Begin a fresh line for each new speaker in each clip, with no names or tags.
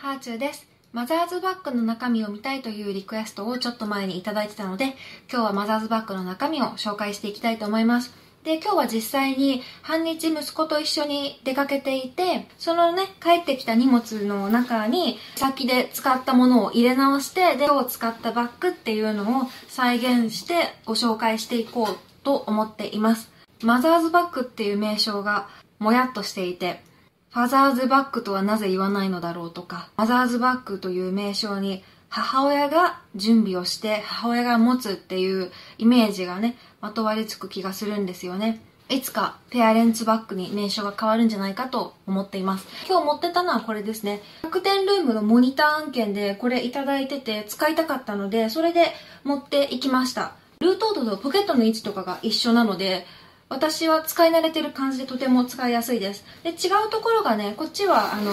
ハーチューです。マザーズバッグの中身を見たいというリクエストをちょっと前にいただいてたので、今日はマザーズバッグの中身を紹介していきたいと思います。で、今日は実際に半日息子と一緒に出かけていて、そのね、帰ってきた荷物の中に先で使ったものを入れ直して、で、今日使ったバッグっていうのを再現してご紹介していこうと思っています。マザーズバッグっていう名称がもやっとしていて、ファザーズバッグとはなぜ言わないのだろうとか、マザーズバッグという名称に母親が準備をして母親が持つっていうイメージがね、まとわりつく気がするんですよね。いつかペアレンツバッグに名称が変わるんじゃないかと思っています。今日持ってたのはこれですね。楽天ルームのモニター案件でこれいただいてて使いたかったので、それで持っていきました。ルートードとポケットの位置とかが一緒なので、私は使い慣れてる感じでとても使いやすいです。で、違うところがね、こっちはあの、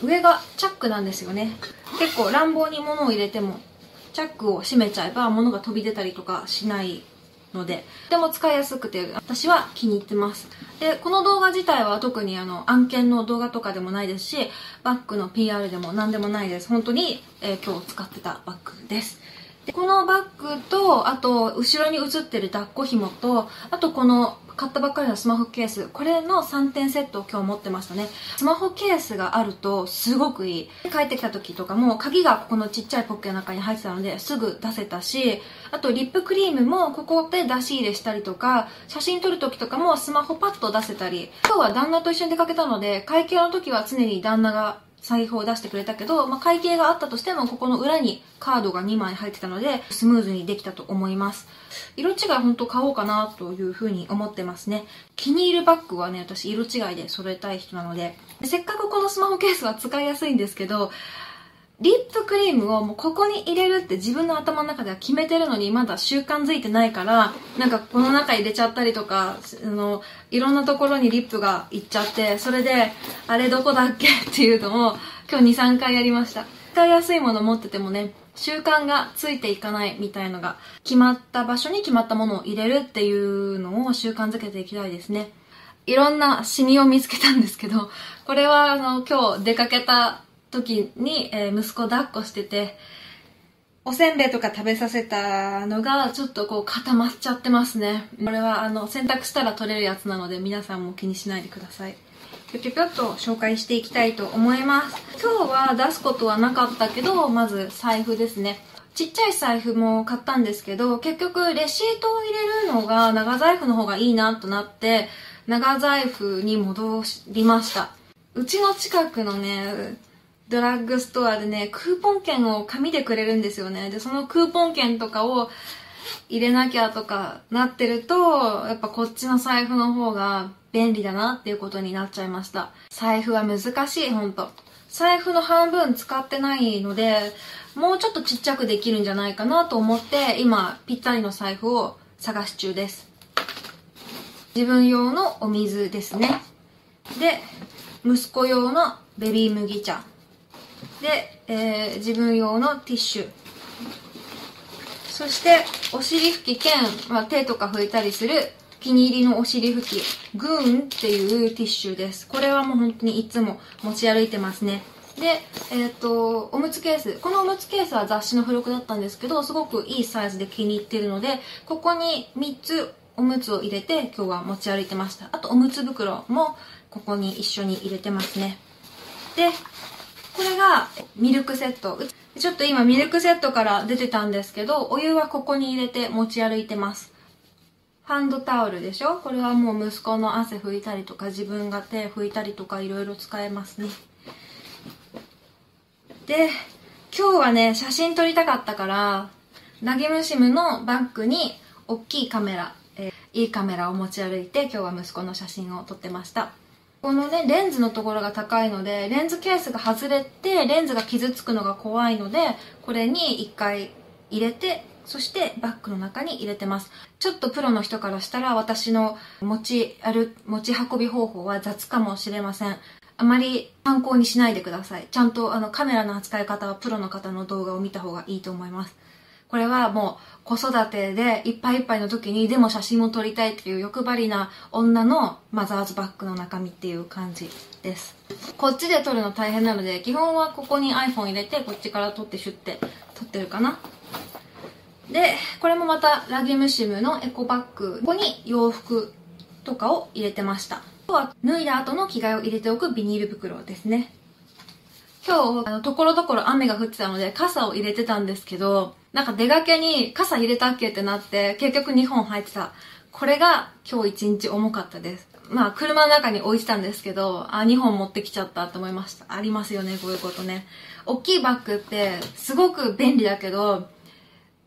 上がチャックなんですよね。結構乱暴に物を入れても、チャックを閉めちゃえば物が飛び出たりとかしないので、とても使いやすくて、私は気に入ってます。で、この動画自体は特にあの、案件の動画とかでもないですし、バッグの PR でも何でもないです。本当に、えー今日使ってたバッグです。でこのバッグと、あと、後ろに映ってる抱っこ紐と、あとこの買ったばっかりのスマホケース、これの3点セットを今日持ってましたね。スマホケースがあるとすごくいい。帰ってきた時とかも、鍵がここのちっちゃいポッケの中に入ってたので、すぐ出せたし、あとリップクリームもここで出し入れしたりとか、写真撮る時とかもスマホパッと出せたり、今日は旦那と一緒に出かけたので、会計の時は常に旦那が財布を出してくれたけど、まあ、会計があったとしてもここの裏にカードが2枚入ってたのでスムーズにできたと思います。色違い本当買おうかなというふうに思ってますね。気に入るバッグはね私色違いで揃えたい人なのででせっかくこのスマホケースは使いやすいんですけどリップクリームをもうここに入れるって自分の頭の中では決めてるのにまだ習慣づいてないからなんかこの中入れちゃったりとかあのいろんなところにリップがいっちゃってそれであれどこだっけっていうのを今日23回やりました。使いやすいもの持っててもね習慣がついていかないみたいのが決まった場所に決まったものを入れるっていうのを習慣づけていきたいですね。いろんなシミを見つけたんですけどこれはあの今日出かけた時に、えー息子抱っこしてて、おせんべいとか食べさせたのがちょっとこう固まっちゃってますね。これはあの洗濯したら取れるやつなので皆さんも気にしないでください。ぴょぴょぴょっと紹介していきたいと思います。今日は出すことはなかったけど、まず財布ですね。ちっちゃい財布も買ったんですけど、結局レシートを入れるのが長財布の方がいいなとなって、長財布に戻りました。うちの近くのね、ドラッグストアでね、クーポン券を紙でくれるんですよね。で、そのクーポン券とかを入れなきゃとかなってると、やっぱこっちの財布の方が便利だなっていうことになっちゃいました。財布は難しい、ほんと。財布の半分使ってないので、もうちょっとちっちゃくできるんじゃないかなと思って、今、ぴったりの財布を探し中です。自分用のお水ですね。で、息子用のベビー麦茶。で、えー自分用のティッシュ。そして、お尻拭き兼、まあ、手とか拭いたりする気に入りのお尻拭き、グーンっていうティッシュです。これはもう本当にいつも持ち歩いてますね。で、えっ、と、おむつケース。このおむつケースは雑誌の付録だったんですけど、すごくいいサイズで気に入ってるので、ここに3つおむつを入れて今日は持ち歩いてました。あとおむつ袋もここに一緒に入れてますね。で、これがミルクセット。ちょっと今ミルクセットから出てたんですけど、お湯はここに入れて持ち歩いてます。ハンドタオルでしょ？これはもう息子の汗拭いたりとか自分が手拭いたりとかいろいろ使えますね。で、今日はね、写真撮りたかったから、ナゲムシムのバッグに大きいカメラ、えーいいカメラを持ち歩いて今日は息子の写真を撮ってました。このね、レンズのところが高いので、レンズケースが外れて、レンズが傷つくのが怖いので、これに一回入れて、そしてバッグの中に入れてます。ちょっとプロの人からしたら私の持ち歩、持ち運び方法は雑かもしれません。あまり参考にしないでください。ちゃんとあのカメラの扱い方はプロの方の動画を見た方がいいと思います。これはもう子育てでいっぱいいっぱいの時にでも写真を撮りたいっていう欲張りな女のマザーズバッグの中身っていう感じです。こっちで撮るの大変なので、基本はここに iPhone 入れてこっちから撮ってシュッて撮ってるかな。で、これもまたラギムシムのエコバッグ。ここに洋服とかを入れてました。あとは脱いだ後の着替えを入れておくビニール袋ですね。今日、あの、ところどころ雨が降ってたので傘を入れてたんですけど、なんか出かけに傘入れたっけってなって、結局2本入ってた。これが今日一日重かったです。まあ、車の中に置いてたんですけど、あ、2本持ってきちゃったって思いました。ありますよね、こういうことね。大きいバッグってすごく便利だけど、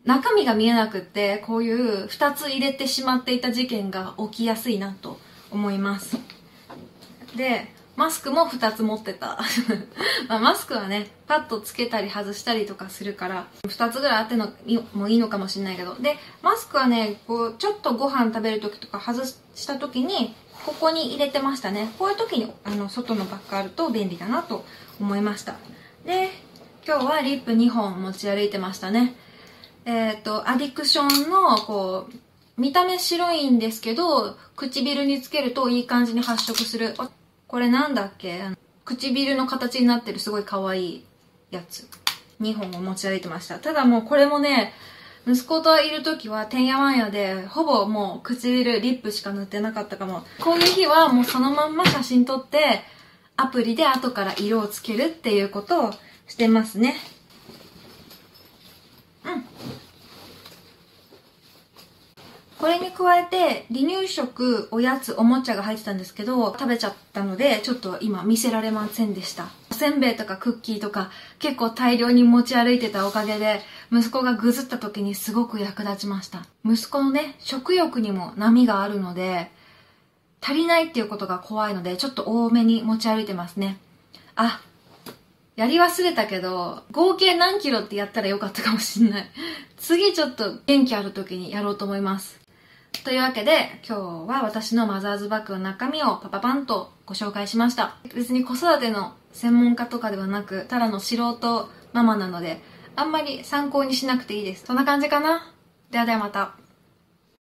中身が見えなくって、こういう2つ入れてしまっていた事件が起きやすいなと思います。で、マスクも2つ持ってた。まあ、マスクはね、パッとつけたり外したりとかするから、2つぐらいあってのもいいのかもしれないけど。で、マスクはね、こう、ちょっとご飯食べる時とか外した時に、ここに入れてましたね。こういう時に、あの、外のバッグあると便利だなと思いました。で、今日はリップ2本持ち歩いてましたね。えっ、ー、と、アディクションの、こう、見た目白いんですけど、唇につけるといい感じに発色する。これなんだっけ？唇の形になってるすごい可愛いやつ。2本を持ち歩いてました。ただもうこれもね、息子といる時はてんやわんやで、ほぼもう唇、リップしか塗ってなかったかも。こういう日はもうそのまんま写真撮って、アプリで後から色をつけるっていうことをしてますね。うん。これに加えて、離乳食、おやつ、おもちゃが入ってたんですけど、食べちゃったので、ちょっと今見せられませんでした。おせんべいとかクッキーとか、結構大量に持ち歩いてたおかげで、息子がぐずった時にすごく役立ちました。息子のね、食欲にも波があるので、足りないっていうことが怖いので、ちょっと多めに持ち歩いてますね。あ、やり忘れたけど、合計何キロってやったらよかったかもしんない。次ちょっと元気ある時にやろうと思います。というわけで、今日は私のマザーズバッグの中身をパパパンとご紹介しました。別に子育ての専門家とかではなく、ただの素人ママなので、あんまり参考にしなくていいです。そんな感じかな？ではではまた。